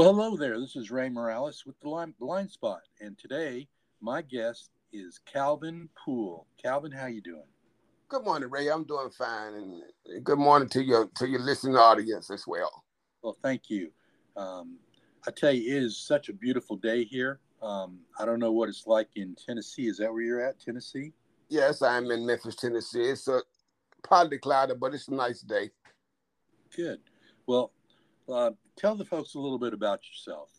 Well, hello there. This is Ray Morales with the Line, Blind Spot, and today my guest is Calvin Poole. Calvin, how you doing? Good morning, Ray. I'm doing fine, and good morning to your to your listening audience as well. Well, thank you. Um, I tell you, it is such a beautiful day here. Um, I don't know what it's like in Tennessee. Is that where you're at, Tennessee? Yes, I'm in Memphis, Tennessee. It's a partly cloudy, but it's a nice day. Good. Well, uh, tell the folks a little bit about yourself.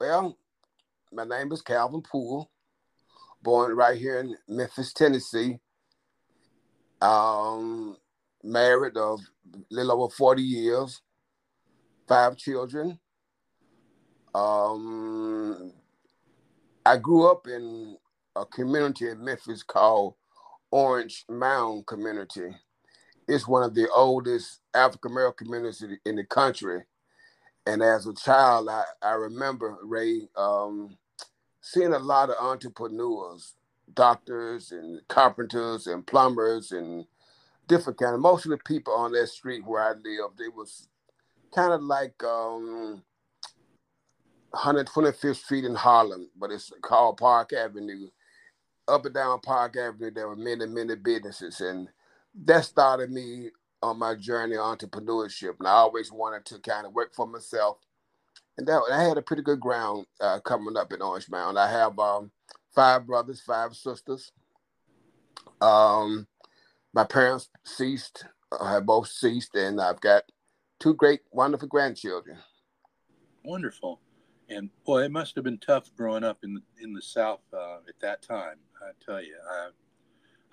Well, my name is Calvin Poole, born right here in Memphis, Tennessee. Um, married of a little over 40 years, five children. Um, I grew up in a community in Memphis called Orange Mound Community. It's one of the oldest African American communities in the country. And as a child, I, I remember, Ray, um, seeing a lot of entrepreneurs, doctors and carpenters and plumbers and different kind of, most of the people on that street where I lived, it was kind of like um, 125th Street in Harlem, but it's called Park Avenue. Up and down Park Avenue, there were many, many businesses. And that started me on my journey of entrepreneurship. And I always wanted to kind of work for myself. And that, I had a pretty good ground uh, coming up in Orange Mound. I have um, five brothers, five sisters. Um, my parents ceased, uh, have both ceased, and I've got two great, wonderful grandchildren. Wonderful. And boy, it must have been tough growing up in the, in the South uh, at that time. I tell you, I,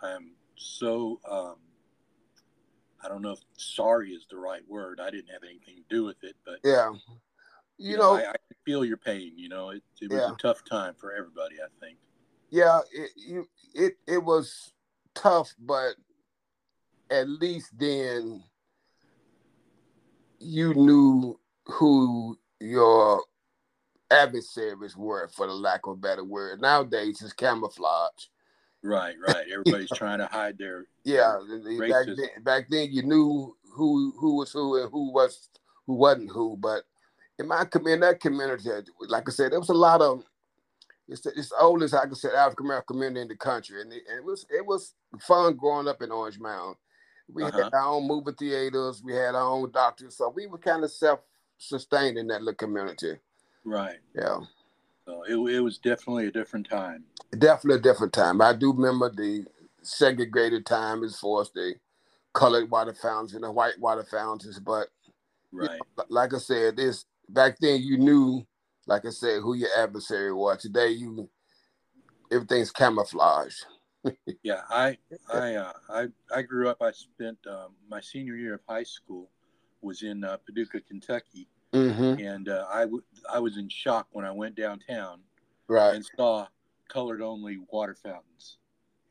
I am so um, I don't know if sorry is the right word. I didn't have anything to do with it, but yeah, you, you know, know, I, I, feel your pain. You know, it, it was yeah. a tough time for everybody. I think. Yeah, it you it it was tough, but at least then you knew who your adversaries were, for the lack of a better word. Nowadays, it's camouflage. Right, right. Everybody's trying to hide their yeah. Their back then, back then, you knew who who was who and who was who wasn't who. But in my in that community, like I said, there was a lot of it's the, it's the oldest, I said, African American community in the country, and it, and it, was it was fun growing up in Orange Mound. We uh-huh. had our own movie theaters, we had our own doctors, so we were kind of self sustained in that little community. Right. Yeah. It, it was definitely a different time. Definitely a different time. I do remember the segregated time as far as the colored water fountains and the white water fountains. But right. You know, like I said, this back then you knew, like I said, who your adversary was. Today you everything's camouflage. yeah, I I uh, I I grew up. I spent um, my senior year of high school was in uh, Paducah, Kentucky, Mm-hmm. And uh, I, w- I was in shock when I went downtown right. and saw colored only water fountains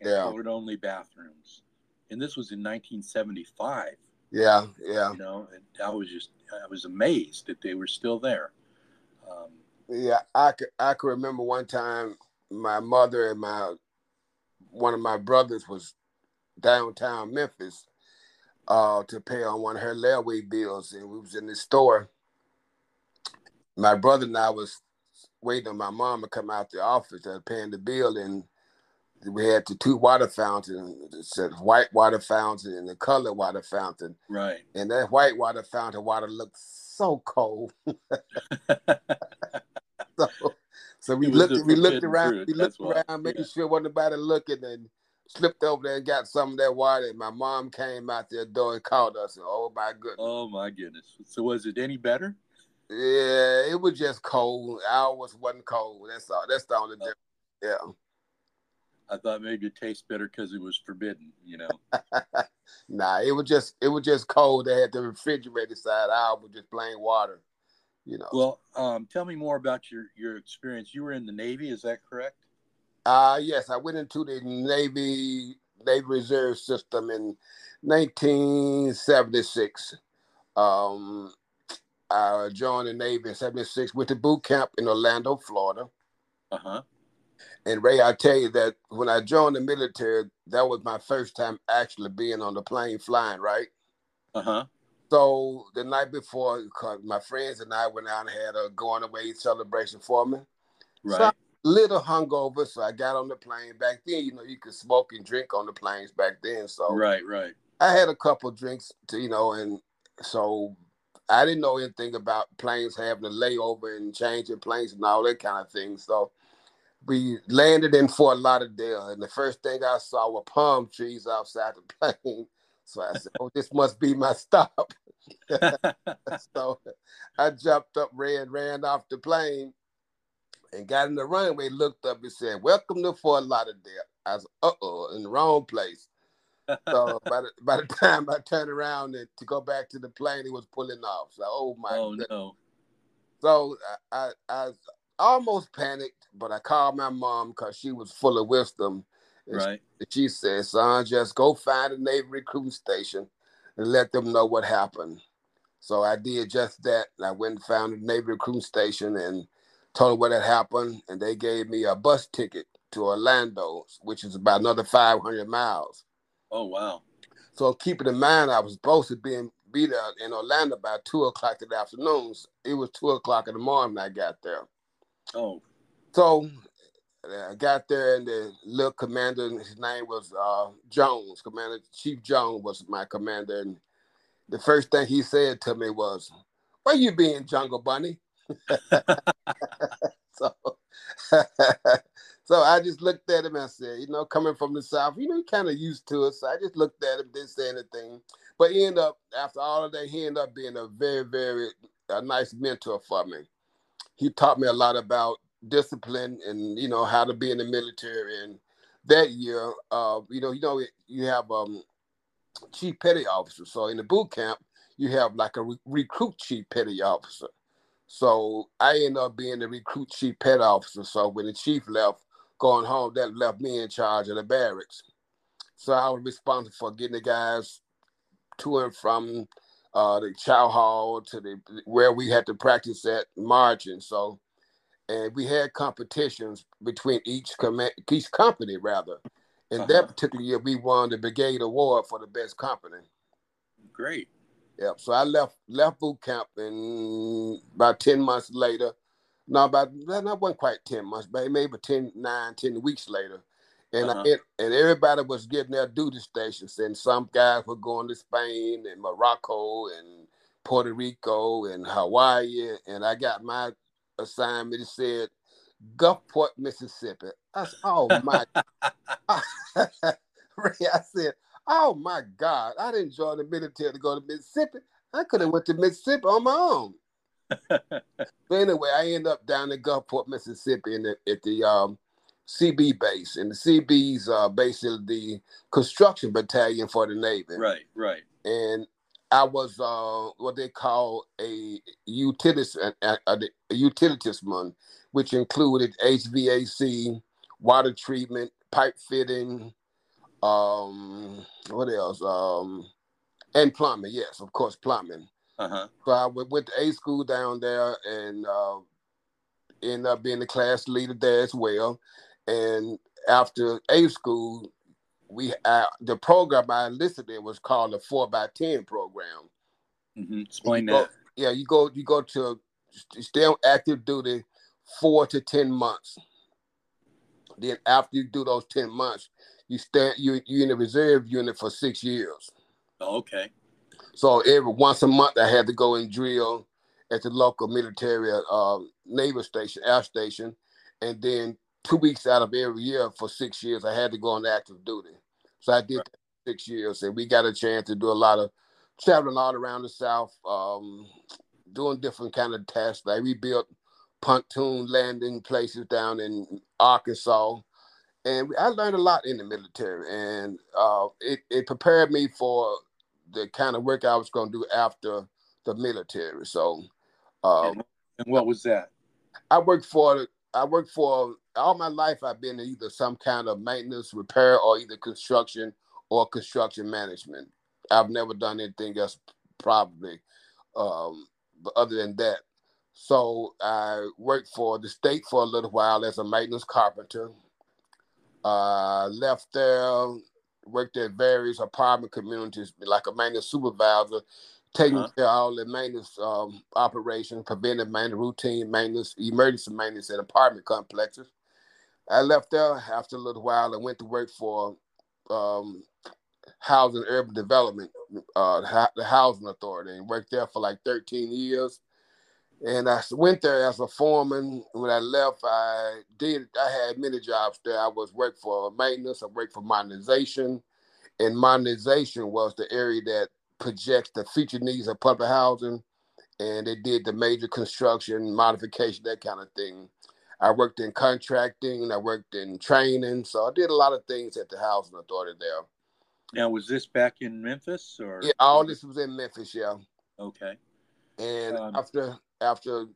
and yeah. colored only bathrooms. And this was in 1975. Yeah, yeah. You know, and I was just, I was amazed that they were still there. Um, yeah, I could, I could remember one time my mother and my, one of my brothers was downtown Memphis uh, to pay on one of her layaway bills. And we was in the store my brother and I was waiting on my mom to come out the office and paying the bill, and we had the two water fountains. It white water fountain and the color water fountain. Right. And that white water fountain water looked so cold. so, so we looked we looked around, fruit. we looked That's around, making yeah. sure wasn't nobody looking and slipped over there and got some of that water. And my mom came out the door and called us. And, oh my goodness. Oh my goodness. So was it any better? Yeah, it was just cold. Ours wasn't cold. That's all. That's the only difference. Yeah. I thought maybe it tastes better because it was forbidden, you know. nah, it was just it was just cold. They had the refrigerator side. Ours was just plain water, you know. Well, um, tell me more about your your experience. You were in the Navy, is that correct? Uh yes, I went into the Navy Navy Reserve system in 1976. Um, I joined the Navy in 76, went to boot camp in Orlando, Florida. Uh-huh. And Ray, I tell you that when I joined the military, that was my first time actually being on the plane flying, right? Uh-huh. So the night before, my friends and I went out and had a going away celebration for me. Right. So little hungover, so I got on the plane. Back then, you know, you could smoke and drink on the planes back then. So right, right. I had a couple drinks to, you know, and so I didn't know anything about planes having a layover and changing planes and all that kind of thing. So we landed in Fort Lauderdale, and the first thing I saw were palm trees outside the plane. So I said, "Oh, this must be my stop." so I jumped up, ran, ran off the plane, and got in the runway. Looked up and said, "Welcome to Fort Lauderdale." I was, "Uh oh, in the wrong place." So by the, by the time I turned around and to go back to the plane, it was pulling off. So oh my oh, goodness. no. So I, I, I almost panicked, but I called my mom because she was full of wisdom. And right. She, she said, "Son, just go find a Navy recruiting station and let them know what happened." So I did just that. I went and found a Navy recruiting station and told them what had happened, and they gave me a bus ticket to Orlando, which is about another 500 miles. Oh wow! So keeping in mind, I was supposed to be in, be there in Orlando by two o'clock in the afternoon. It was two o'clock in the morning when I got there. Oh. So I got there, and the little commander, his name was uh, Jones. Commander Chief Jones was my commander, and the first thing he said to me was, "Where you been, Jungle Bunny?" so So I just looked at him and I said, you know, coming from the South, you know, he kind of used to it. So I just looked at him, didn't say anything. But he ended up, after all of that, he ended up being a very, very a nice mentor for me. He taught me a lot about discipline and, you know, how to be in the military. And that year, uh, you know, you know, you have um, chief petty officer. So in the boot camp, you have like a re- recruit chief petty officer. So I ended up being the recruit chief petty officer. So when the chief left, going home, that left me in charge of the barracks. So I was responsible for getting the guys to and from uh, the chow hall to the where we had to practice at marching. So, and we had competitions between each command, each company rather. In uh-huh. that particular year, we won the brigade award for the best company. Great. Yep. So I left left boot camp, and about ten months later, no, about that wasn't quite 10 months, but maybe 10, 9, 10 weeks later. And uh-huh. I, and everybody was getting their duty stations, and some guys were going to Spain and Morocco and Puerto Rico and Hawaii. And I got my assignment. It said Gulfport, Mississippi. I said, "Oh my!" I said, "Oh my God!" I didn't join the military to go to Mississippi. I could have went to Mississippi on my own but anyway, I end up down in Gulfport, Mississippi, in the, at the um, CB base, and the CB's uh, basically the construction battalion for the Navy. Right, right. And I was uh, what they call a utilities a, a, a utilities man, which included HVAC, water treatment, pipe fitting, um, what else? Um, and plumbing. Yes, of course, plumbing. Uh-huh. So I went to A school down there and uh, ended up being the class leader there as well. And after A school, we uh, the program I enlisted in was called the four by ten program. Mm-hmm. Explain that. Go, yeah, you go you go to stay on active duty four to ten months. Then after you do those ten months, you stay you you in the reserve unit for six years. Oh, okay. So every once a month, I had to go and drill at the local military uh, naval station, air station, and then two weeks out of every year for six years, I had to go on active duty. So I did six years, and we got a chance to do a lot of traveling all around the South, um, doing different kind of tasks. Like we built pontoon landing places down in Arkansas, and I learned a lot in the military, and uh, it, it prepared me for the kind of work I was going to do after the military. So, um, and what was that? I worked for I worked for all my life. I've been in either some kind of maintenance, repair, or either construction or construction management. I've never done anything else, probably, um, but other than that. So I worked for the state for a little while as a maintenance carpenter. Uh, left there worked at various apartment communities, like a maintenance supervisor, taking uh-huh. care of all the maintenance um, operations, preventive maintenance, routine maintenance, emergency maintenance at apartment complexes. I left there after a little while and went to work for um, Housing Urban Development, uh, the Housing Authority, and worked there for like 13 years. And I went there as a foreman. When I left, I did. I had many jobs there. I was worked for maintenance. I worked for modernization, and modernization was the area that projects the future needs of public housing, and they did the major construction, modification, that kind of thing. I worked in contracting. I worked in training, so I did a lot of things at the housing authority there. Now, was this back in Memphis or? Yeah, all this was in Memphis. Yeah. Okay. And um, after after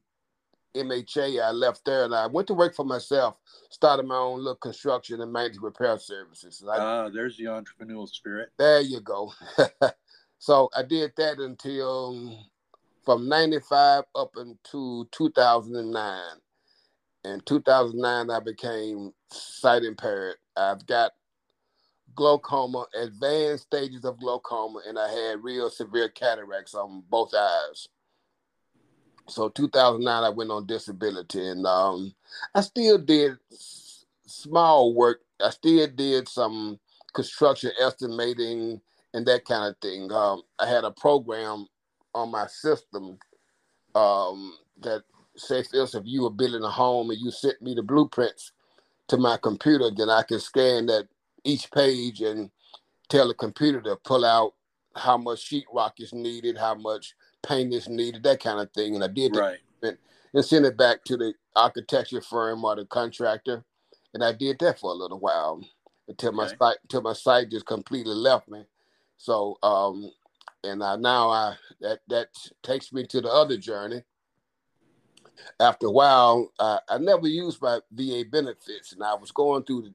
MHA, I left there and I went to work for myself. Started my own little construction and maintenance repair services. Ah, there's the entrepreneurial spirit. There you go. so I did that until from 95 up into 2009. In 2009, I became sight impaired. I've got glaucoma, advanced stages of glaucoma, and I had real severe cataracts on both eyes. So 2009, I went on disability, and um, I still did small work. I still did some construction estimating and that kind of thing. Um, I had a program on my system um, that say, if you were building a home and you sent me the blueprints to my computer, then I can scan that each page and tell the computer to pull out how much sheetrock is needed, how much paint is needed, that kind of thing. And I did right. that and send it back to the architecture firm or the contractor. And I did that for a little while until okay. my sight until my sight just completely left me. So um and I, now I that that takes me to the other journey. After a while, I, I never used my VA benefits, and I was going through the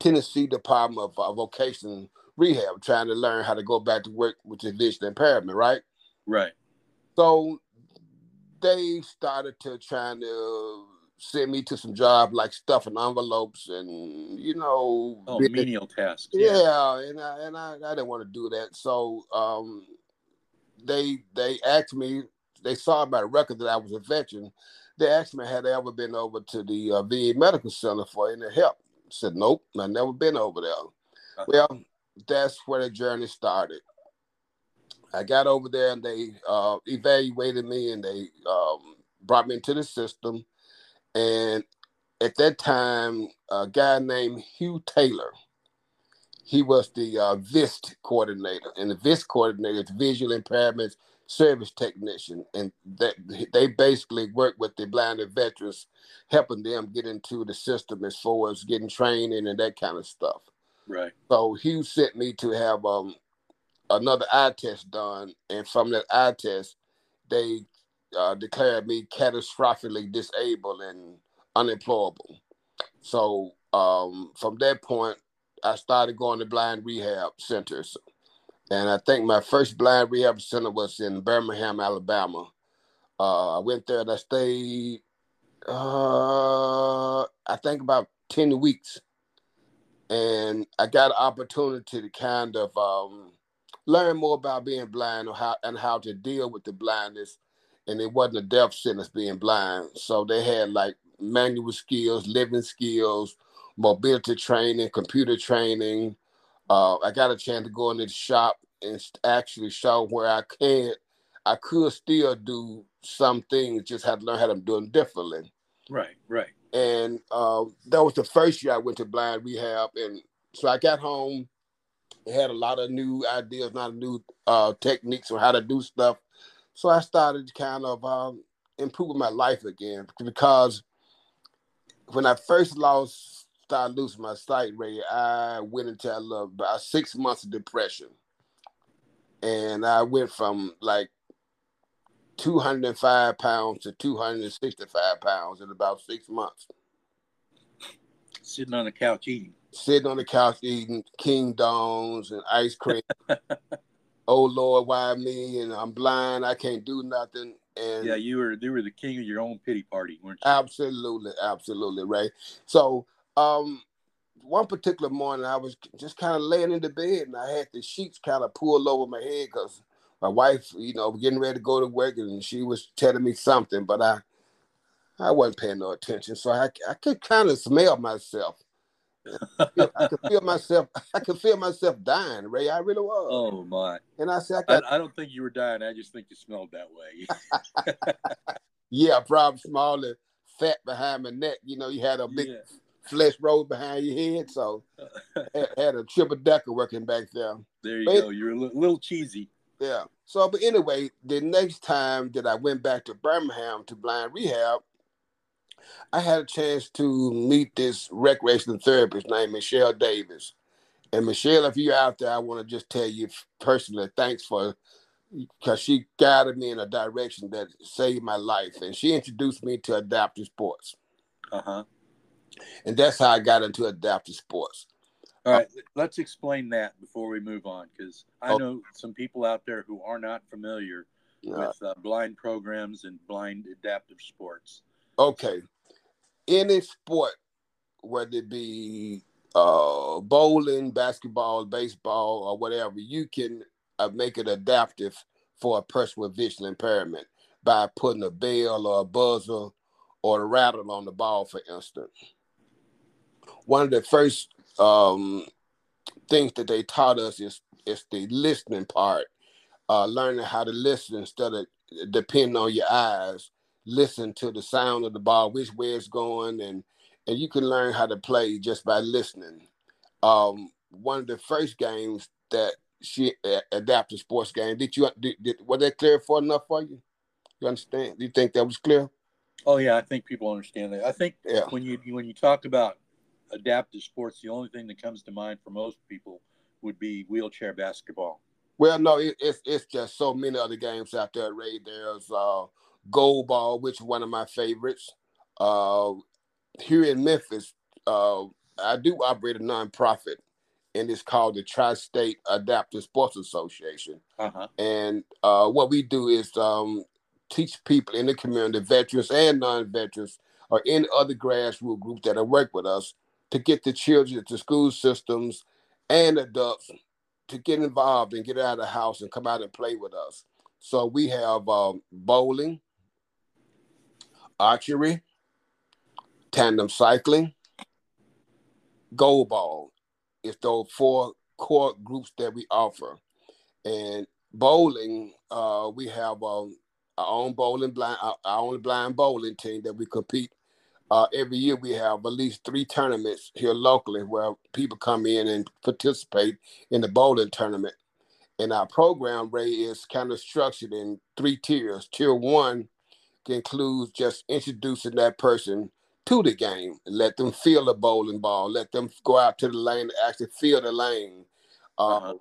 Tennessee Department of uh, Vocational Rehab, trying to learn how to go back to work with the vision impairment, right? Right. So they started to trying to send me to some job like stuffing envelopes and you know oh, menial tasks. Yeah, yeah and I, and I, I didn't want to do that. So um, they they asked me. They saw my record that I was a veteran. They asked me had I ever been over to the uh, VA Medical Center for any help said, nope, I never been over there. Uh-huh. Well, that's where the journey started. I got over there and they uh, evaluated me and they um, brought me into the system. And at that time, a guy named Hugh Taylor, he was the uh, VIST coordinator. And the VIST coordinator is visual impairments service technician, and that they basically work with the blinded veterans, helping them get into the system as far as getting training and that kind of stuff. Right. So Hugh sent me to have um another eye test done, and from that eye test, they uh, declared me catastrophically disabled and unemployable. So um, from that point, I started going to blind rehab centers. And I think my first blind rehab center was in Birmingham, Alabama. Uh, I went there and I stayed, uh, I think about 10 weeks. And I got an opportunity to kind of um, learn more about being blind and how, and how to deal with the blindness. And it wasn't a death sentence being blind. So they had like manual skills, living skills, mobility training, computer training, uh, I got a chance to go into the shop and actually show where I can't. I could still do some things, just had to learn how to do them differently. Right, right. And uh, that was the first year I went to blind rehab, and so I got home. Had a lot of new ideas, not new uh, techniques on how to do stuff. So I started kind of um, improving my life again because when I first lost started losing my sight rate, I went into about six months of depression. And I went from like 205 pounds to 265 pounds in about six months. Sitting on the couch eating. Sitting on the couch eating king dogs and ice cream. oh Lord, why me? And I'm blind. I can't do nothing. And yeah, you were you were the king of your own pity party, weren't you? Absolutely, absolutely, right. So um, one particular morning, I was just kind of laying in the bed, and I had the sheets kind of pulled over my head because my wife, you know, getting ready to go to work, and she was telling me something, but I, I wasn't paying no attention. So I, I could kind of smell myself. I could feel myself. I could feel myself dying, Ray. I really was. Oh my! And I said, I, I, I don't think you were dying. I just think you smelled that way. yeah, probably small and fat behind my neck. You know, you had a big yeah. flesh roll behind your head, so had a triple decker working back there. There you but, go. You're a little cheesy. Yeah. So, but anyway, the next time that I went back to Birmingham to blind rehab, I had a chance to meet this recreational therapist named Michelle Davis. And Michelle, if you're out there, I want to just tell you personally, thanks for because she guided me in a direction that saved my life. And she introduced me to adaptive sports. Uh-huh. And that's how I got into adaptive sports. All right, let's explain that before we move on, because I know some people out there who are not familiar with uh, blind programs and blind adaptive sports. Okay, any sport, whether it be uh, bowling, basketball, baseball, or whatever, you can uh, make it adaptive for a person with visual impairment by putting a bell or a buzzer or a rattle on the ball, for instance. One of the first um, things that they taught us is is the listening part, uh, learning how to listen instead of depending on your eyes. Listen to the sound of the ball, which way it's going, and and you can learn how to play just by listening. Um, one of the first games that she uh, adapted sports game. Did you did, did was that clear for enough for you? You understand? Do you think that was clear? Oh yeah, I think people understand that. I think yeah. when you when you talk about adaptive sports, the only thing that comes to mind for most people would be wheelchair basketball. Well, no, it, it's it's just so many other games out there, Ray. There's uh, goal ball, which is one of my favorites. Uh, here in Memphis, uh, I do operate a nonprofit, and it's called the Tri-State Adaptive Sports Association. Uh-huh. And uh, what we do is um, teach people in the community, veterans and non-veterans, or any other grassroots group that work with us, to get the children to school systems and adults to get involved and get out of the house and come out and play with us. So we have um, bowling, archery, tandem cycling, goal ball. It's those four core groups that we offer. And bowling, uh, we have um, our own bowling blind, our own blind bowling team that we compete uh, every year we have at least three tournaments here locally where people come in and participate in the bowling tournament. And our program, Ray, is kind of structured in three tiers. Tier one includes just introducing that person to the game, let them feel the bowling ball, let them go out to the lane and actually feel the lane. Uh, uh-huh.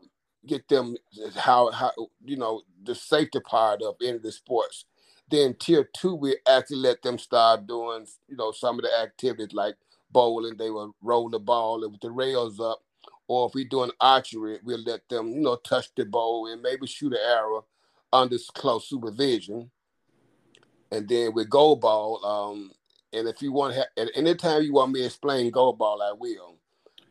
Get them how how you know the safety part of any of the sports then tier two, we actually let them start doing, you know, some of the activities like bowling. They will roll the ball with the rails up. Or if we're doing archery, we'll let them, you know, touch the bow and maybe shoot an arrow under close supervision. And then with goal ball, um, and if you want, at any time you want me to explain ball, I will.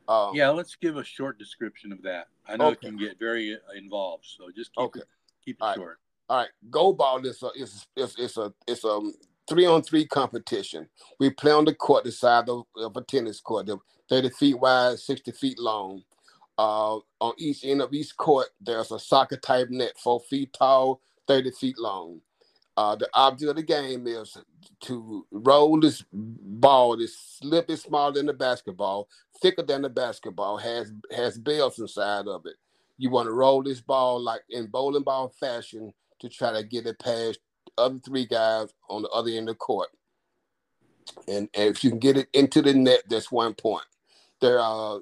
Um, yeah, let's give a short description of that. I know okay. it can get very involved, so just keep okay. it keep it All short. Right. All right, ball is a is it's, it's a it's a three on three competition. We play on the court the size of, of a tennis court, 30 feet wide, 60 feet long. Uh, on each end of each court, there's a soccer type net, four feet tall, 30 feet long. Uh, the object of the game is to roll this ball. This slip is smaller than the basketball, thicker than the basketball, has has bells inside of it. You want to roll this ball like in bowling ball fashion to try to get it past other three guys on the other end of the court. And, and if you can get it into the net, that's one point. There are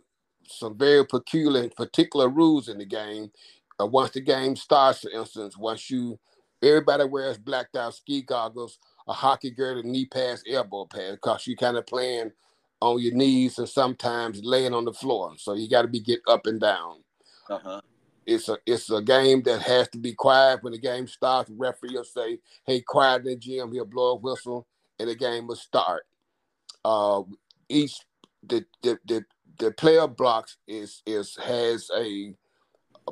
some very peculiar, particular rules in the game. Uh, once the game starts, for instance, once you everybody wears blacked out ski goggles, a hockey girdle, knee pads, elbow pads, because you kind of playing on your knees and sometimes laying on the floor. So you got to be get up and down. Uh-huh it's a it's a game that has to be quiet when the game starts. The referee will say, "Hey, quiet in the gym." He'll blow a whistle, and the game will start. Uh, each the the the, the player blocks is is has a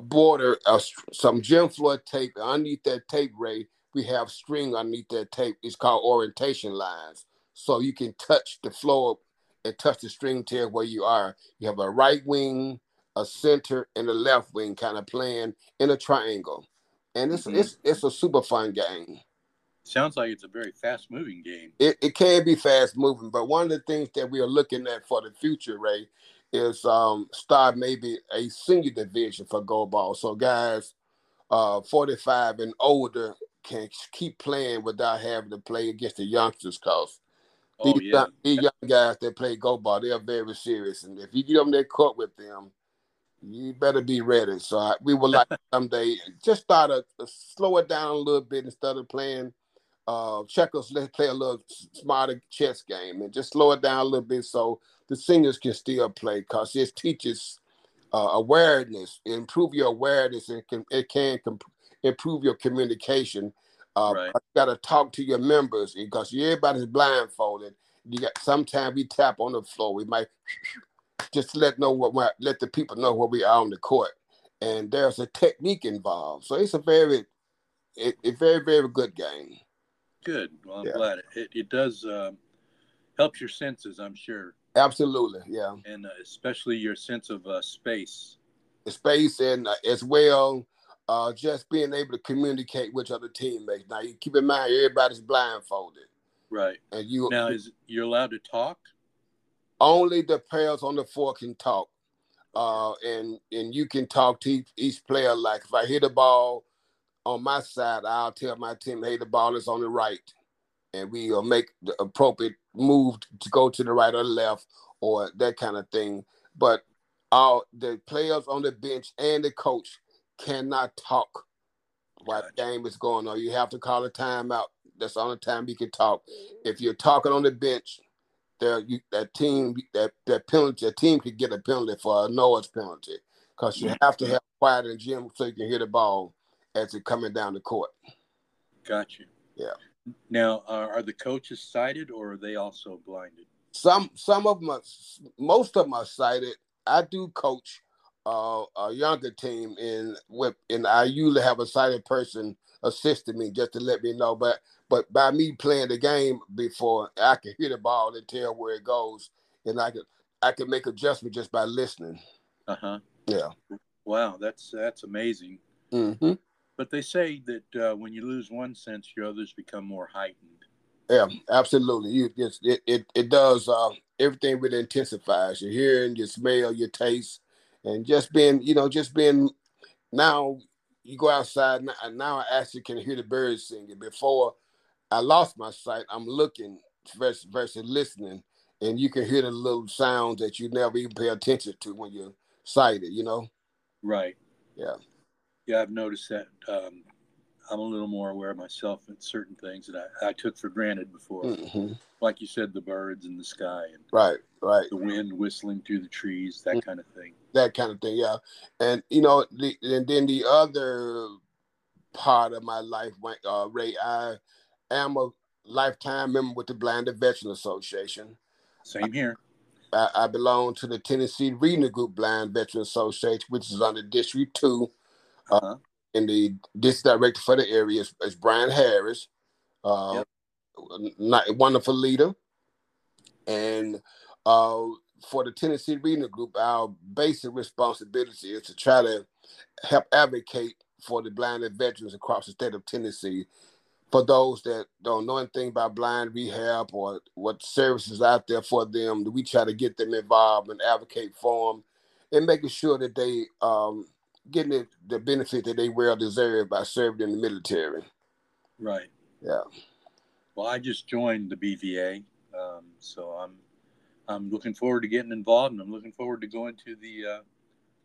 border, uh, some gym floor tape. Underneath that tape, Ray, we have string underneath that tape. It's called orientation lines. So you can touch the floor and touch the string tail where you are. You have a right wing, a center, and a left wing kind of playing in a triangle. And it's mm-hmm. it's it's a super fun game. Sounds like it's a very fast moving game. It, it can be fast moving, but one of the things that we are looking at for the future, Ray, is um start maybe a senior division for goalball. So guys uh 45 and older can keep playing without having to play against the youngsters cause oh, these, yeah. young, these young guys that play goalball, they are very serious. And if you get on that court with them, you better be ready. So I, we would like someday just start to slow it down a little bit instead of playing uh, checkers. Let's play a little smarter chess game and just slow it down a little bit so the seniors can still play because it teaches uh, awareness, improve your awareness, and can, it can comp- improve your communication. Uh, right. You got to talk to your members because everybody's blindfolded. You got sometimes we tap on the floor. We might just let know what let the people know where we are on the court, and there's a technique involved. So it's a very, it, a very very good game. Good. Well, I'm yeah. glad it, it does uh, helps your senses. I'm sure. Absolutely, yeah. And uh, especially your sense of uh, space. The space and uh, as well, uh, just being able to communicate with other teammates. Now, you keep in mind everybody's blindfolded. Right. And you now is you're allowed to talk. Only the players on the floor can talk, uh, and and you can talk to each, each player. Like if I hit a ball on my side, I'll tell my team, "Hey, the ball is on the right." and we'll make the appropriate move to go to the right or the left or that kind of thing. But all the players on the bench and the coach cannot talk while the game is going on. You have to call a timeout. That's the only time you can talk. If you're talking on the bench, there you, that team that that penalty, a team could get a penalty for a noise penalty because you have to have quiet in the gym so you can hear the ball as it's coming down the court. Got you. Yeah. Now, uh, are the coaches sighted or are they also blinded? Some some of them, are, most of them are sighted. I do coach uh, a younger team, and with and I usually have a sighted person assisting me just to let me know. But but by me playing the game before, I can hear the ball and tell where it goes, and I can I can make adjustments just by listening. Uh huh. Yeah. Wow, that's that's amazing. Mm-hmm. But they say that uh, when you lose one sense, your others become more heightened. Yeah, absolutely. You it it, it does uh, everything really intensifies your hearing, your smell, your taste, and just being you know just being now you go outside and now I actually can hear the birds singing. Before I lost my sight, I'm looking versus versus listening, and you can hear the little sounds that you never even pay attention to when you're sighted. You know. Right. Yeah yeah, I've noticed that um, I'm a little more aware of myself and certain things that I, I took for granted before. Mm-hmm. Like you said, the birds in the sky and right, right, the wind whistling through the trees, that mm-hmm. kind of thing. That kind of thing, yeah. And you know, the, and then the other part of my life, uh, Ray, I am a lifetime member with the Blinded Veteran Association. Same here. I, I belong to the Tennessee Regional Group Blind Veteran Association, which is under District Two uh-huh. and the this director for the area is, is Brian Harris, uh, yep. not, wonderful leader. And uh, for the Tennessee Regional Group, our basic responsibility is to try to help advocate for the blinded veterans across the state of Tennessee. For those that don't know anything about blind rehab or what services out there for them, we try to get them involved and advocate for them and making sure that they um, getting the, the benefit that they well deserve by serving in the military. Right. Yeah. Well, I just joined the BVA, um, so I'm I'm looking forward to getting involved, and I'm looking forward to going to the uh,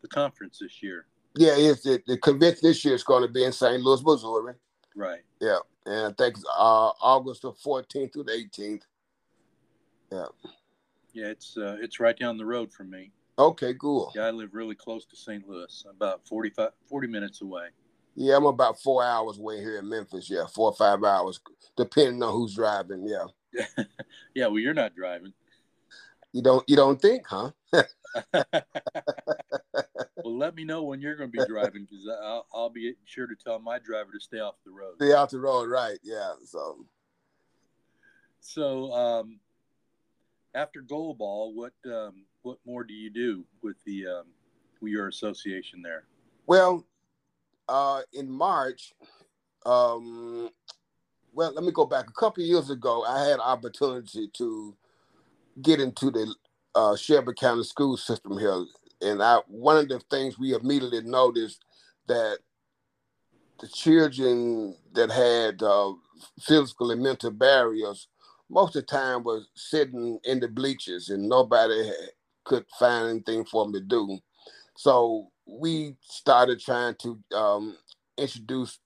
the conference this year. Yeah, it's the, the convention this year is going to be in St. Louis, Missouri. Right. Yeah, and I think it's uh, August the 14th through the 18th. Yeah. Yeah, it's uh, it's right down the road from me. Okay, cool. Yeah, I live really close to St. Louis, about 45, 40 minutes away. Yeah, I'm about four hours away here in Memphis. Yeah, four or five hours, depending on who's driving. Yeah. yeah, well, you're not driving. You don't you don't think, huh? well, let me know when you're going to be driving because I'll, I'll be sure to tell my driver to stay off the road. Stay off the road, right? Yeah. So, so um, after goalball, what um, what more do you do with the um, with your association there? Well, uh, in March, um, well, let me go back. A couple years ago, I had opportunity to get into the uh, Shelby County school system here, and I one of the things we immediately noticed that the children that had uh, physical and mental barriers most of the time was sitting in the bleachers and nobody could find anything for them to do. So we started trying to um, introduce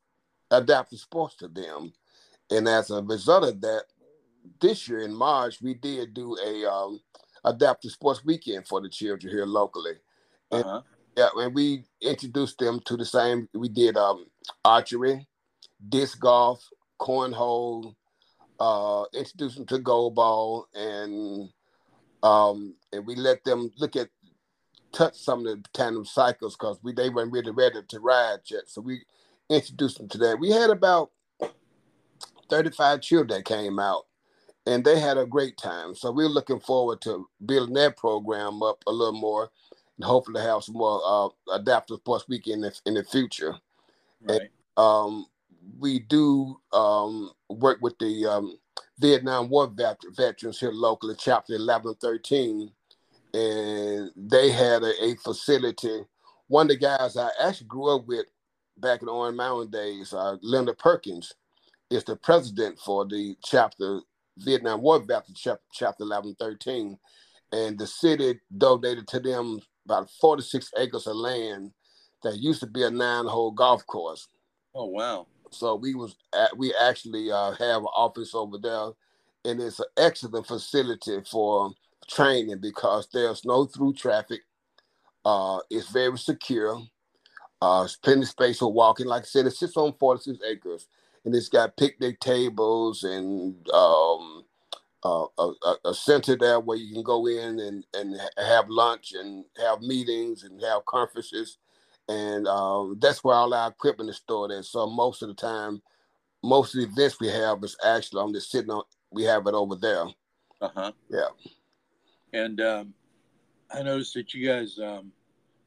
adaptive sports to them. And as a result of that, this year in March, we did do a um, adaptive sports weekend for the children here locally. And, uh-huh. Yeah, and we introduced them to the same. We did um, archery, disc golf, cornhole, uh, introduced them to goalball, and um, and we let them look at touch some of the tandem cycles because we they weren't really ready to ride yet. So we introduced them to that. We had about 35 children that came out and they had a great time. So we're looking forward to building that program up a little more and hopefully have some more uh, adaptive sports weekend in the, in the future. Right. And, um, we do um, work with the um, Vietnam War vet- veterans here locally, chapter 11 and 13, and they had a, a, facility. One of the guys I actually grew up with back in the Orange Mound days, uh, Linda Perkins, is the president for the chapter Vietnam War veterans, chapter, chapter 11 13. And the city donated to them about 46 acres of land that used to be a nine hole golf course. Oh, wow. So we was at, we actually uh, have an office over there, and it's an excellent facility for training because there's no through traffic. Uh, it's very secure. Uh, plenty of space for walking. Like I said, it sits on 46 acres, and it's got picnic tables and um, uh, a, a, center there where you can go in and, and have lunch and have meetings and have conferences and um, that's where all our equipment is stored at. So most of the time, most of the events we have is actually I'm just sitting on. We have it over there. Uh huh. Yeah. And um, I noticed that you guys um,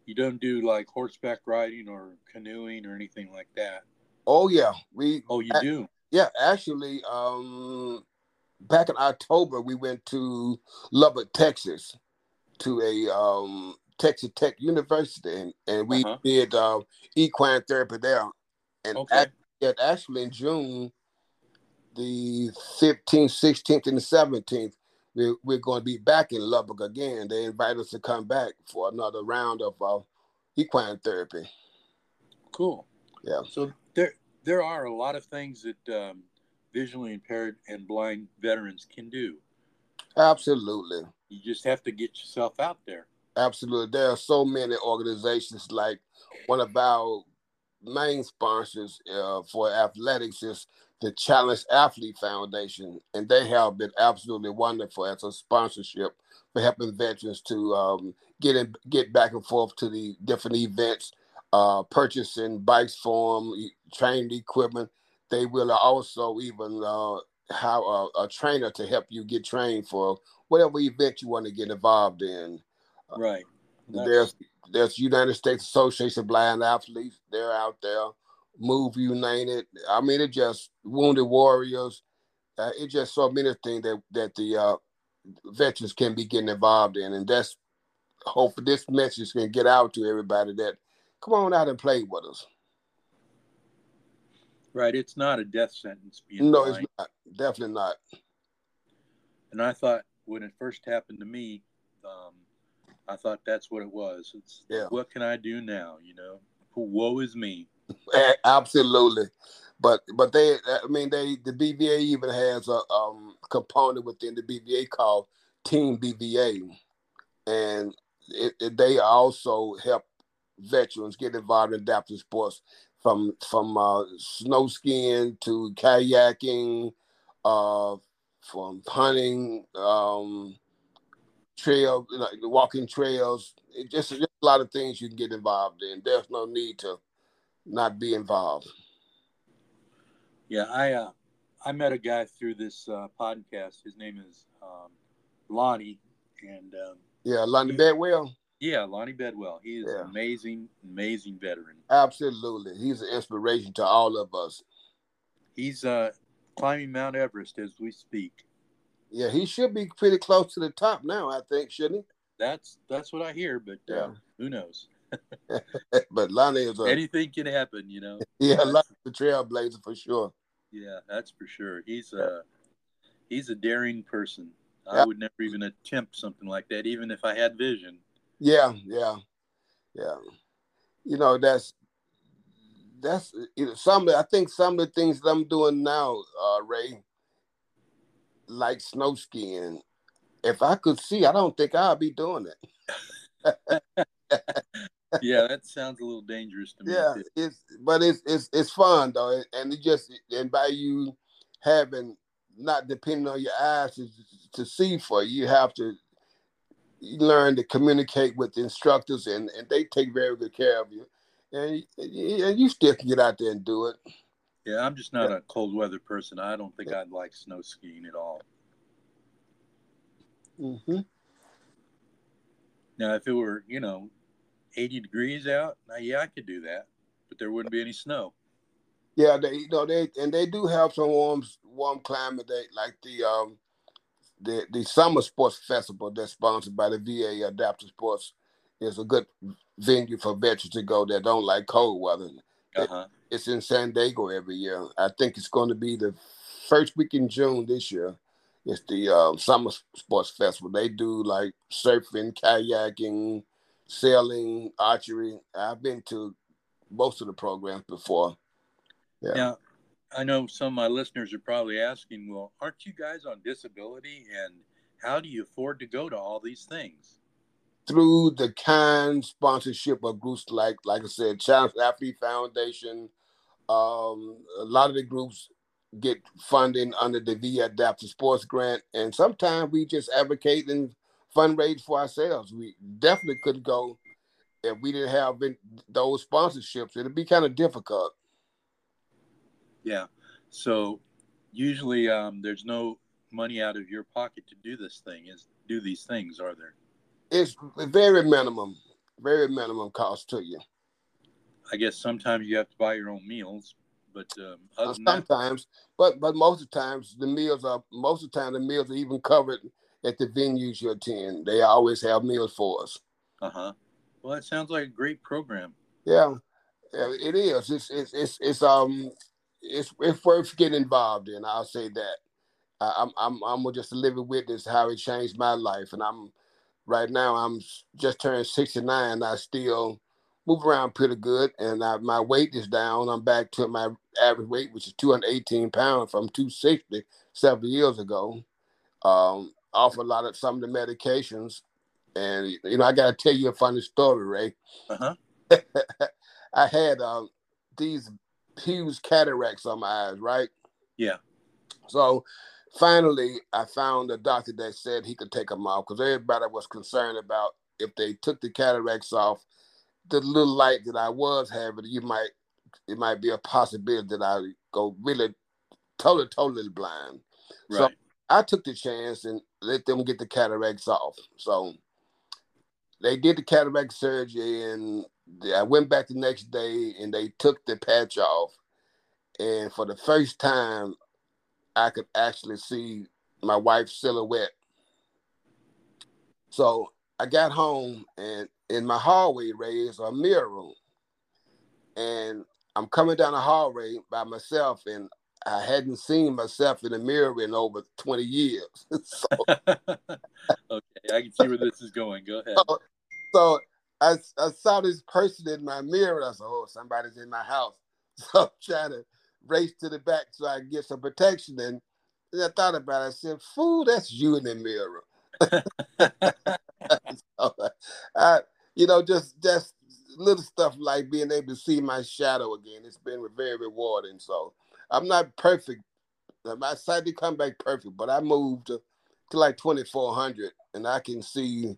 you don't do like horseback riding or canoeing or anything like that. Oh yeah, we. Oh, you do. Yeah, actually, um, back in October we went to Lubbock, Texas, to a um, Texas Tech University, and, and we uh-huh. did uh, equine therapy there. And okay. at, actually in June, the 15th, 16th, and the 17th, we're, we're going to be back in Lubbock again. They invited us to come back for another round of uh, equine therapy. Cool. Yeah. So there there are a lot of things that um, visually impaired and blind veterans can do. Absolutely. You just have to get yourself out there. Absolutely. There are so many organizations like one of our main sponsors uh, for athletics is the Challenge Athlete Foundation, and they have been absolutely wonderful as a sponsorship for helping veterans to um, get in, get back and forth to the different events, uh, purchasing bikes for them, training equipment. They will also even uh, have a, a trainer to help you get trained for whatever event you want to get involved in. Right. That's... There's there's United States Association of Blind Athletes. They're out there. Move United. I mean, it just Wounded Warriors. Uh, it's just so many things that that the uh, veterans can be getting involved in, and that's hopefully this message can get out to everybody that come on out and play with us. Right. It's not a death sentence. No, blind. it's not. Definitely not. And I thought when it first happened to me, um, I thought that's what it was. It's yeah. what can I do now? You know, woe is me. Absolutely, but but they, I mean, they the BVA even has a um, component within the BVA called Team BVA, and it, it, they also help veterans get involved in adaptive sports from from uh, snow skiing to kayaking, uh, from hunting. Um, trail, know, walking trails. It just, just a lot of things you can get involved in. There's no need to not be involved. Yeah, I uh, I met a guy through this uh, podcast. His name is um, Lonnie, and um, yeah, Lonnie Bedwell. Yeah, Lonnie Bedwell. He is yeah. an amazing, amazing veteran. Absolutely, he's an inspiration to all of us. He's uh, climbing Mount Everest as we speak. Yeah, he should be pretty close to the top now. I think, shouldn't he? That's that's what I hear, but uh, who knows? but Lonnie is a, anything can happen, you know. Yeah, Lonnie's the trailblazer for sure. Yeah, that's for sure. He's a he's a daring person. I would never even attempt something like that, even if I had vision. Yeah, yeah, yeah. You know, that's that's you know, some. I think some of the things that I'm doing now, uh, Ray, like snow skiing. If I could see, I don't think I'd be doing it. yeah, that sounds a little dangerous to me. Yeah, too. it's but it's it's it's fun though, and it just and by you having not depending on your eyes to, to see for you, you have to learn to communicate with instructors, and, and they take very good care of you, and and you still can get out there and do it. Yeah, I'm just not yeah. a cold weather person. I don't think yeah. I'd like snow skiing at all. Mm-hmm. Now, if it were, you know, 80 degrees out, now, yeah, I could do that, but there wouldn't be any snow. Yeah, they you know they and they do have some warm warm climate. They like the um the the summer sports festival that's sponsored by the VA Adaptive Sports is a good venue for veterans to go that don't like cold weather. Uh-huh. It, it's in San Diego every year. I think it's going to be the first week in June this year. It's the um, summer sports festival. They do like surfing, kayaking, sailing, archery. I've been to most of the programs before. Yeah. Now, I know some of my listeners are probably asking, well, aren't you guys on disability? And how do you afford to go to all these things? Through the kind sponsorship of groups like, like I said, Challenge Athlete Foundation. Um, a lot of the groups get funding under the VA Adaptive Sports Grant, and sometimes we just advocate and fundraise for ourselves. We definitely couldn't go if we didn't have those sponsorships. It'd be kind of difficult. Yeah. So usually um, there's no money out of your pocket to do this thing. Is do these things? Are there? It's very minimum, very minimum cost to you. I guess sometimes you have to buy your own meals, but um, uh, sometimes, that... but but most of the times the meals are most of the time the meals are even covered at the venues you attend. They always have meals for us. Uh huh. Well, that sounds like a great program. Yeah, it is. It's it's it's, it's um it's it's worth getting involved in. I'll say that. I'm I'm I'm just a living witness how it changed my life, and I'm right now I'm just turned 69. I still move around pretty good, and I, my weight is down. I'm back to my average weight, which is 218 pounds from 260 several years ago. Um, off a lot of some of the medications, and you know I got to tell you a funny story, Ray. Uh-huh. I had um, these huge cataracts on my eyes, right? Yeah. So finally, I found a doctor that said he could take them off because everybody was concerned about if they took the cataracts off, the little light that I was having, you might it might be a possibility that I go really totally totally blind. Right. So I took the chance and let them get the cataracts off. So they did the cataract surgery and I went back the next day and they took the patch off. And for the first time, I could actually see my wife's silhouette. So I got home and in my hallway, Ray, is a mirror room. And I'm coming down the hallway by myself and I hadn't seen myself in the mirror in over 20 years. so, okay, I can see where this is going. Go ahead. So, so I, I saw this person in my mirror. I said, oh, somebody's in my house. So I'm trying to race to the back so I can get some protection. And, and I thought about it. I said, fool, that's you in the mirror. so, I, you know, just just little stuff like being able to see my shadow again. It's been very rewarding. So I'm not perfect. My sight didn't come back perfect, but I moved to like 2400 and I can see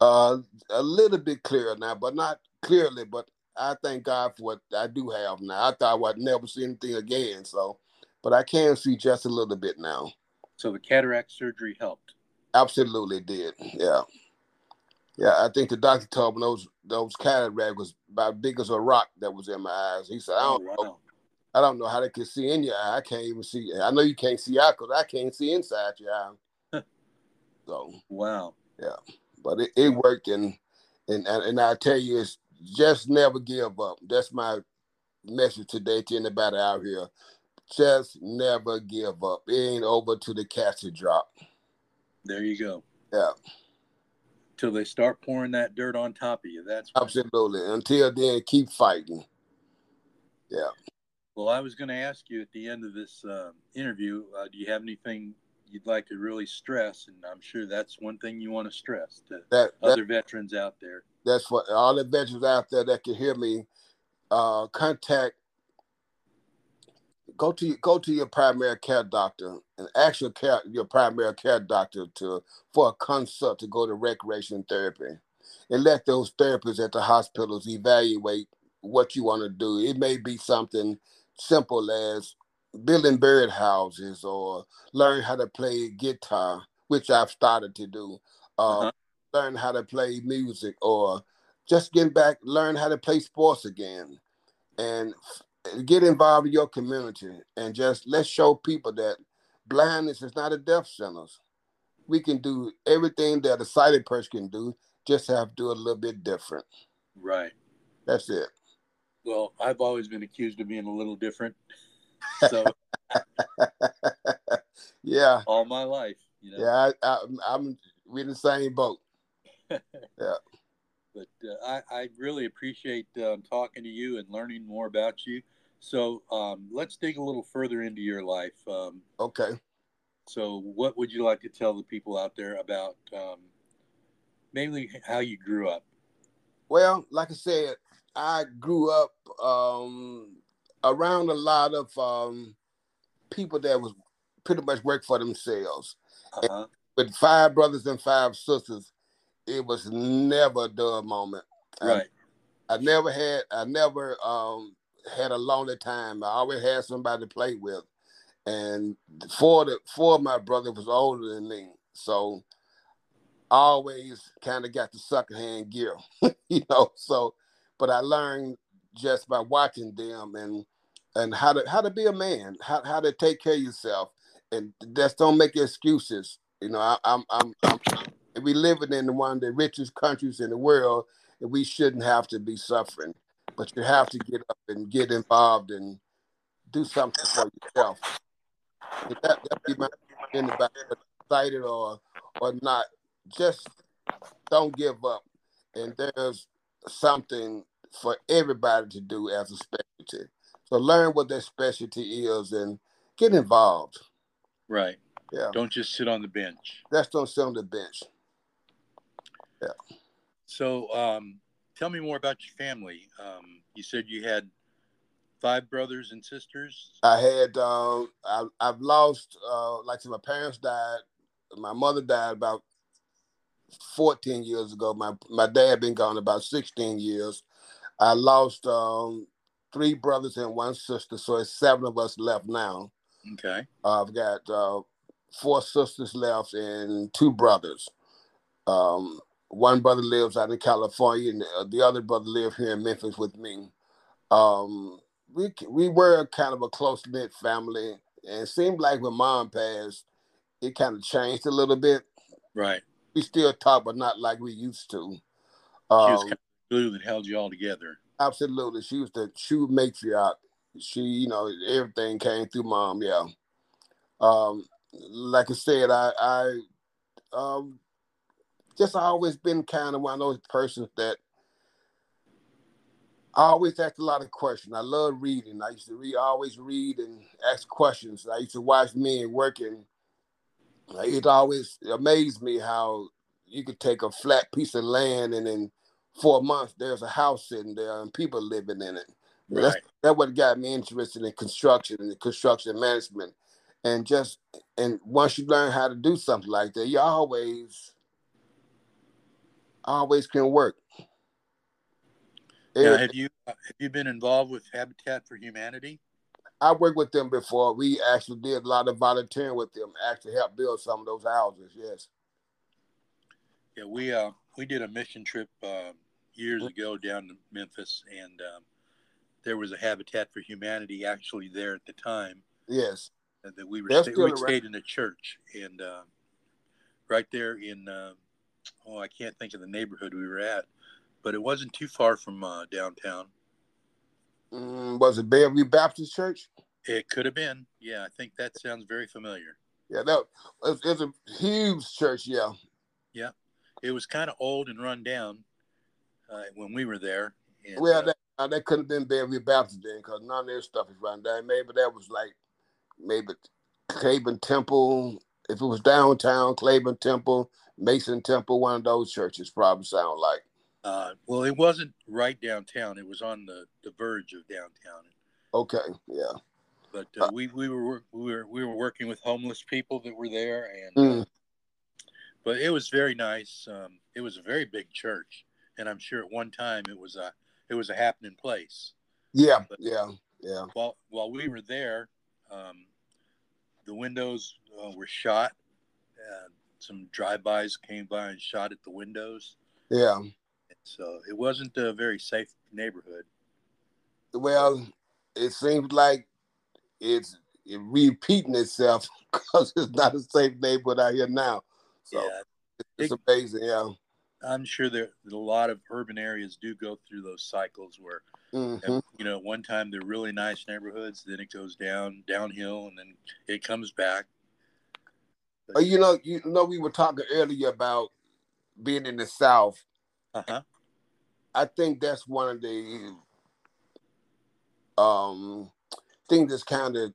uh, a little bit clearer now, but not clearly, but I thank God for what I do have now. I thought I'd never see anything again, so but I can see just a little bit now. So the cataract surgery helped. Absolutely did. Yeah. Yeah, I think the doctor told me those those cataract was about big as a rock that was in my eyes. He said, I oh, don't oh, wow. know. I don't know how they can see in your eye. I can't even see. I know you can't see out because I can't see inside your eye. so wow. Yeah. But it, it worked and and and I tell you it's just never give up. That's my message today to anybody out here. Just never give up. It ain't over to the casket drop. There you go. Yeah till they start pouring that dirt on top of you. That's absolutely. Until then, keep fighting. Yeah. Well, I was going to ask you at the end of this uh, interview, uh, do you have anything you'd like to really stress? And I'm sure that's one thing you want to stress to that, other veterans out there. That's what all the veterans out there that can hear me. Uh, contact go to go to your primary care doctor and ask your care your primary care doctor to for a consult to go to recreation therapy and let those therapists at the hospitals evaluate what you want to do. It may be something simple as building bird houses or learn how to play guitar, which I've started to do. Uh, uh-huh. Learn how to play music or just getting back, learn how to play sports again. And get involved in your community and just let's show people that blindness is not a death sentence. We can do everything that a sighted person can do, just have to do it a little bit different. Right. That's it. Well, I've always been accused of being a little different. So yeah, all my life. You know? Yeah, I, am we're in the same boat. yeah. But uh, I, I really appreciate uh, talking to you and learning more about you. So um, let's dig a little further into your life. Um, okay. So, what would you like to tell the people out there about um, mainly how you grew up? Well, like I said, I grew up um, around a lot of um, people that was pretty much work for themselves. Uh-huh. With five brothers and five sisters, it was never a dull moment. Right. I, I never had. I never um, had a lonely time. I always had somebody to play with, and four of the four of my brothers was older than me, so I always kind of got the sucker hand gear, you know. So, but I learned just by watching them and and how to how to be a man, how how to take care of yourself, and just don't make excuses. You know, I, I'm I'm, I'm we living in one of the richest countries in the world, and we shouldn't have to be suffering but you have to get up and get involved and do something for yourself. that that be my anybody excited or or not. Just don't give up. And there's something for everybody to do as a specialty. So learn what that specialty is and get involved. Right. Yeah. Don't just sit on the bench. That's don't sit on the bench. Yeah. So um tell me more about your family. Um, you said you had five brothers and sisters. I had. Uh, I, have lost. Uh, like my parents died. My mother died about 14 years ago. My my dad been gone about 16 years. I lost um, three brothers and one sister, so it's seven of us left now. Okay. Uh, I've got uh, four sisters left and two brothers. Um, one brother lives out in California, and the other brother lives here in Memphis with me. Um, we we were kind of a close knit family, and it seemed like when mom passed, it kind of changed a little bit. Right. We still talk, but not like we used to. Um, glue that held you all together. Absolutely, she was the true matriarch. She, you know, everything came through mom. Yeah. Um, like I said, I, I um, just always been kind of one of those persons that I always ask a lot of questions. I love reading. I used to read, always read and ask questions. I used to watch men working. It always amazed me how you could take a flat piece of land and in four months there's a house sitting there and people living in it. Right. That's that what got me interested in construction and construction management. and just and once you learn how to do something like that, you always always can work. Now, have you have you been involved with Habitat for Humanity? I worked with them before. We actually did a lot of volunteering with them, actually helped build some of those houses. Yes. Yeah, we uh we did a mission trip uh, years mm-hmm. ago down to Memphis, and um, there was a Habitat for Humanity actually there at the time. Yes. And that we were sta- we stayed in a church, and uh, right there in uh, oh I can't think of the neighborhood we were at, but it wasn't too far from uh, downtown. Mm, was it Bayview Baptist Church? It could have been. Yeah, I think that sounds very familiar. Yeah, that it's, it's a huge church. Yeah. Yeah, it was kind of old and run down uh, when we were there. And, well, that, uh, that couldn't have been Bayview Baptist then, because none of their stuff is run down. Maybe that was like maybe Clayborn Temple. If it was downtown, Clayborn Temple, Mason Temple, one of those churches probably sound like. Uh, well, it wasn't right downtown. It was on the, the verge of downtown. Okay, yeah. But uh, uh, we, we were we were we were working with homeless people that were there, and uh, mm. but it was very nice. Um, it was a very big church, and I'm sure at one time it was a it was a happening place. Yeah, but yeah, yeah. While while we were there, um, the windows uh, were shot. some drive-bys came by and shot at the windows. Yeah. So it wasn't a very safe neighborhood. Well, it seems like it's repeating itself because it's not a safe neighborhood out here now. So yeah. it's it, amazing, yeah. I'm sure there a lot of urban areas do go through those cycles where mm-hmm. you know one time they're really nice neighborhoods, then it goes down downhill, and then it comes back. But, you know, you know, we were talking earlier about being in the South. Uh-huh. I think that's one of the um, things that's kind of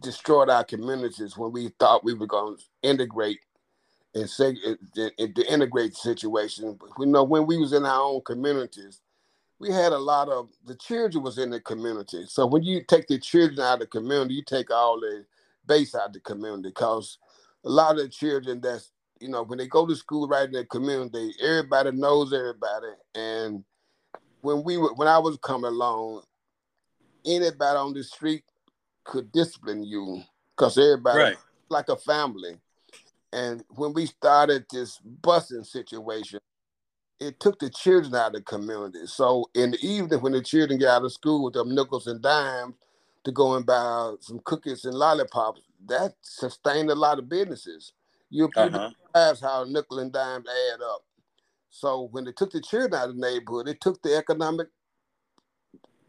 destroyed our communities when we thought we were going to integrate and say and to integrate the situation. We know when we was in our own communities, we had a lot of the children was in the community. So when you take the children out of the community, you take all the base out of the community because a lot of the children that's you know, when they go to school right in the community, everybody knows everybody. And when we were, when I was coming along, anybody on the street could discipline you because everybody right. like a family. And when we started this busing situation, it took the children out of the community. So in the evening, when the children get out of school with them nickels and dimes to go and buy some cookies and lollipops, that sustained a lot of businesses. You uh-huh. realize how nickel and dimes add up. So when they took the children out of the neighborhood, it took the economic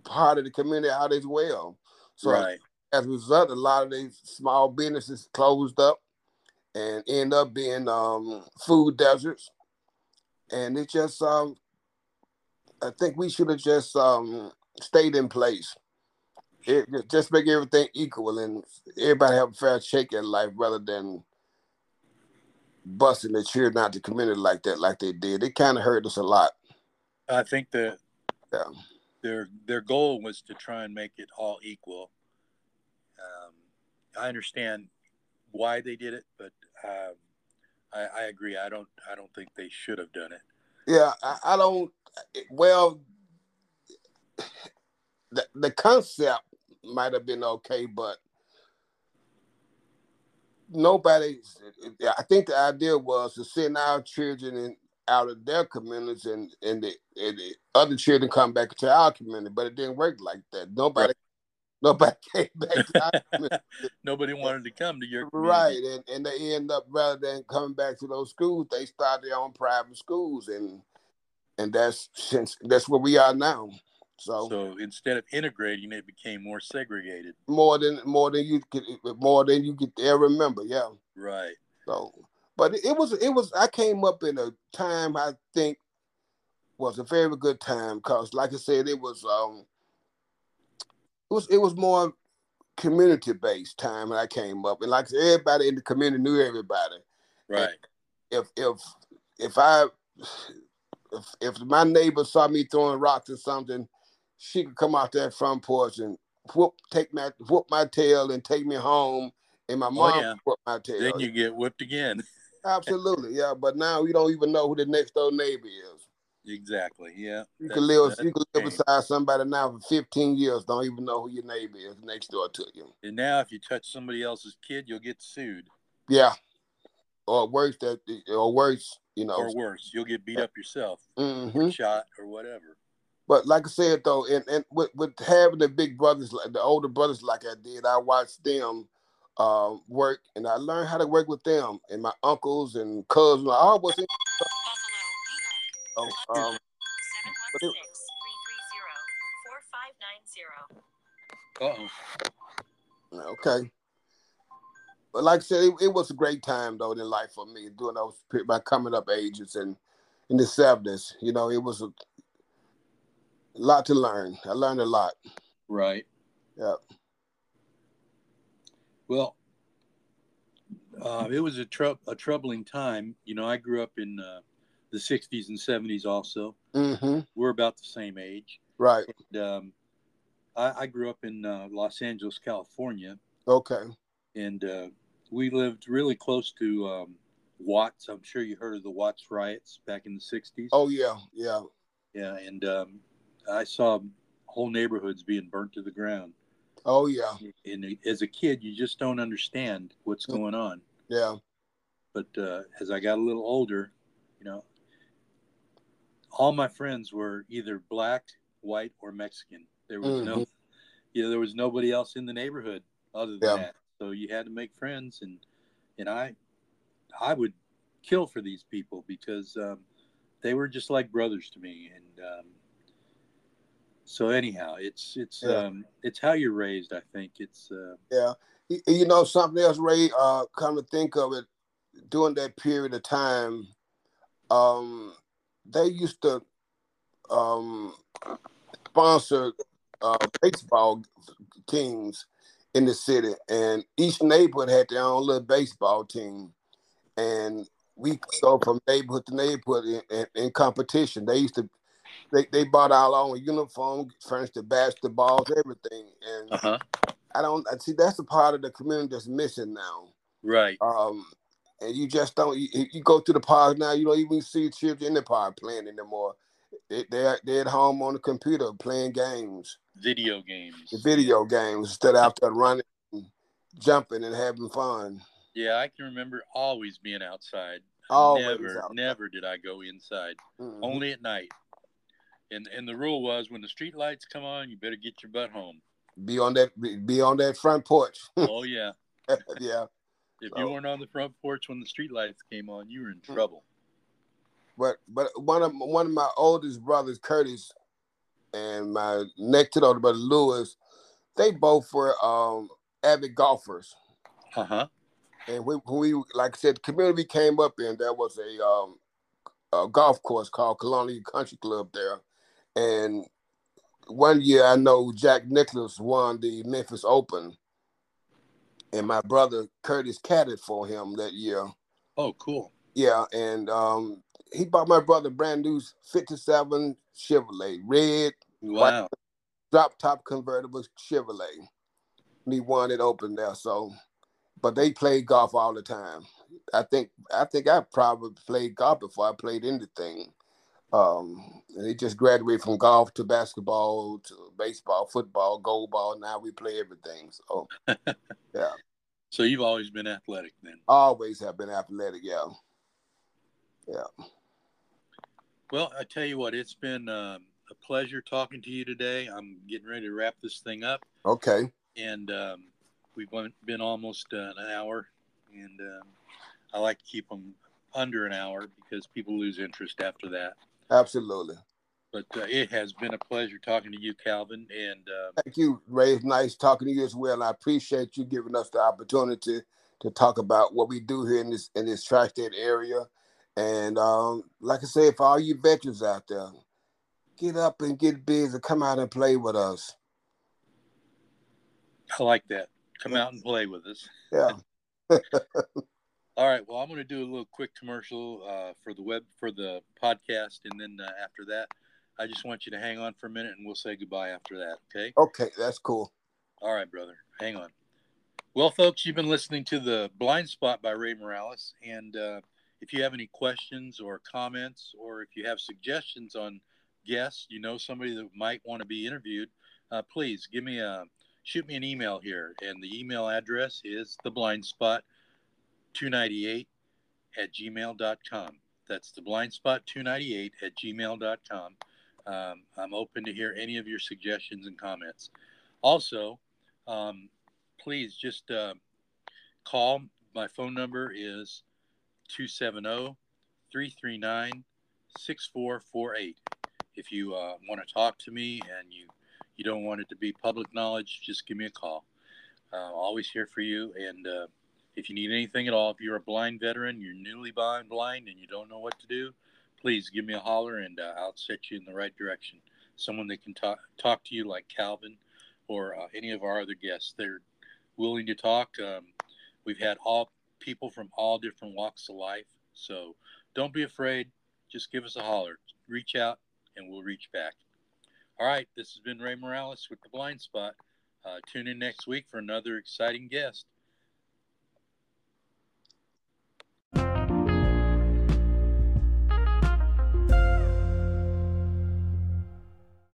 part of the community out as well. So right. as a result, a lot of these small businesses closed up and end up being um, food deserts. And it just, um, I think we should have just um, stayed in place. It, just make everything equal and everybody have a fair shake in life rather than busting the children out the community like that, like they did. It kind of hurt us a lot. I think that yeah. their their goal was to try and make it all equal. Um, I understand why they did it, but um, I, I, agree. I don't. I don't think they should have done it. Yeah, I, I don't. Well, the the concept might have been okay, but nobody. I think the idea was to send our children in, out of their communities and and the, and the, other children come back to our community, but it didn't work like that. Nobody. Nobody came back. Nobody wanted to come to your community. right, and, and they end up rather than coming back to those schools, they start their own private schools, and and that's since that's where we are now. So, so instead of integrating, it became more segregated. More than more than you could more than you could ever remember. Yeah. Right. So, but it was it was I came up in a time I think was a very good time because, like I said, it was um was it was more community based time when I came up, and like said, everybody in the community knew everybody. Right. And if if if I if, if my neighbor saw me throwing rocks or something, she could come out that front porch and whoop take my whoop my tail and take me home and my oh, mom Oh, yeah. whooped my tail. Then you get whipped again. Absolutely, yeah. But now you don't even know who the next door neighbor is. Exactly. Yeah. You can live, you can live beside somebody now for 15 years, don't even know who your neighbor is next door to you. And now, if you touch somebody else's kid, you'll get sued, Yeah, or worse that, or worse, you know. or worse, you'll get beat up yourself, hmm shot, or whatever. But like I said though, and, and with, with having the big brothers, like the older brothers, like I did, I watched them uh, work, and I learned how to work with them and my uncles and cousins. I always, Buffalo, New York. um, um, 716 330 4590. Uh oh. Okay. But like I said, it, it was a great time though in life for me during those pe- my coming up ages and in the seventies. You know, it was a lot to learn. I learned a lot. Right. Yeah. Well, uh, it was a, trou- a troubling time. You know, I grew up in uh, the 60s and 70s also. Mm-hmm. We're about the same age. Right. And, um, I, I grew up in uh, Los Angeles, California, Okay. and uh, we lived really close to um, Watts. I'm sure you heard of the Watts riots back in the 60s. Oh yeah, yeah. Yeah, and um, I saw whole neighborhoods being burnt to the ground. Oh yeah, And as a kid, you just don't understand what's Mm. going on. yeah. but uh, as I got a little older, you know, all my friends were either black, white, or Mexican. There was no, Mhm. you know, there was nobody else in the neighborhood other than Yeah. that. So you had to make friends, and and I, I would kill for these people because um, they were just like brothers to me, and um, so anyhow, it's it's Yeah. um, it's how you're raised. I think it's uh, Yeah. You know something else, Ray. Uh, come to think of it, during that period of time, um, they used to um sponsor uh baseball teams in the city, and each neighborhood had their own little baseball team, and we go from neighborhood to neighborhood in, in, in competition. They used to. They, they bought our own uniform, furnished the basketballs, everything, and uh huh, I don't I see that's a part of the community that's missing now. right, Um, and you just don't. You, you go to the park now, you don't even see children in the park playing anymore. They, they're they're at home on the computer playing games, video games, video games instead of out there running, and jumping, and having fun. Yeah, I can remember always being outside. Always never, outside. never did I go inside. Mhm. Only at night. And and the rule was when the street lights come on, you better get your butt home. Be on that be on that front porch. oh yeah. yeah. If So- you weren't on the front porch when the street lights came on, you were in Hmm. trouble. But but one of one of my oldest brothers, Curtis, and my next to the older brother Lewis, they both were um avid golfers. Uh huh. And when we like I said, the community came up in, there was a um a golf course called Colonial Country Club there. And one year I know Jack Nicklaus won the Memphis Open. And my brother Curtis caddied for him that year. Oh, cool. Yeah, and um, he bought my brother brand new '57 Chevrolet, red Wow. drop top convertible Chevrolet. And he won it open there. So, but they played golf all the time. I think I think I probably played golf before I played anything. Um, they just graduated from golf to basketball to baseball, football, goalball. Now we play everything. So yeah, So you've always been athletic then. always have been athletic. Yeah, Yeah. Well, I tell you what, it's been um, a pleasure talking to you today. I'm getting ready to wrap this thing up, okay, and um, we've been- been almost uh, an hour, and um, I like to keep them under an hour because people lose interest after that. Absolutely. But uh, it has been a pleasure talking to you, Calvin, and uh, Thank you, Ray. It's nice talking to you as well. I appreciate you giving us the opportunity to talk about what we do here in this in this tri-state area. And um, like I said, for all you veterans out there, get up and get busy. Come out and play with us. I like that. Come out and play with us. Yeah. All right. Well, I'm going to do a little quick commercial uh, for the web for the podcast, and then uh, after that, I just want you to hang on for a minute, and we'll say goodbye after that. Okay. Okay, that's cool. All right, brother. Hang on. Well, folks, you've been listening to the Blind Spot by Ray Morales, and uh, if you have any questions or comments, or if you have suggestions on guests, you know somebody that might want to be interviewed, uh, please give me a shoot me an email here, and the email address is theblindspot298 at gmail.com. That's the blind spot 298 at gmail.com. Um, I'm open to hear any of your suggestions and comments. Also, um, please just uh, call. My phone number is 270 339 6448. If you uh, want to talk to me and you, you don't want it to be public knowledge, just give me a call. Uh, always here for you. And uh, if you need anything at all, if you're a blind veteran, you're newly blind, blind, and you don't know what to do, please give me a holler and uh, I'll set you in the right direction. Someone that can talk talk to you like Calvin or uh, any of our other guests. They're willing to talk. Um, we've had all people from all different walks of life. So don't be afraid. Just give us a holler. Reach out and we'll reach back. All right. This has been Ray Morales with the Blind Spot. Uh, tune in next week for another exciting guest.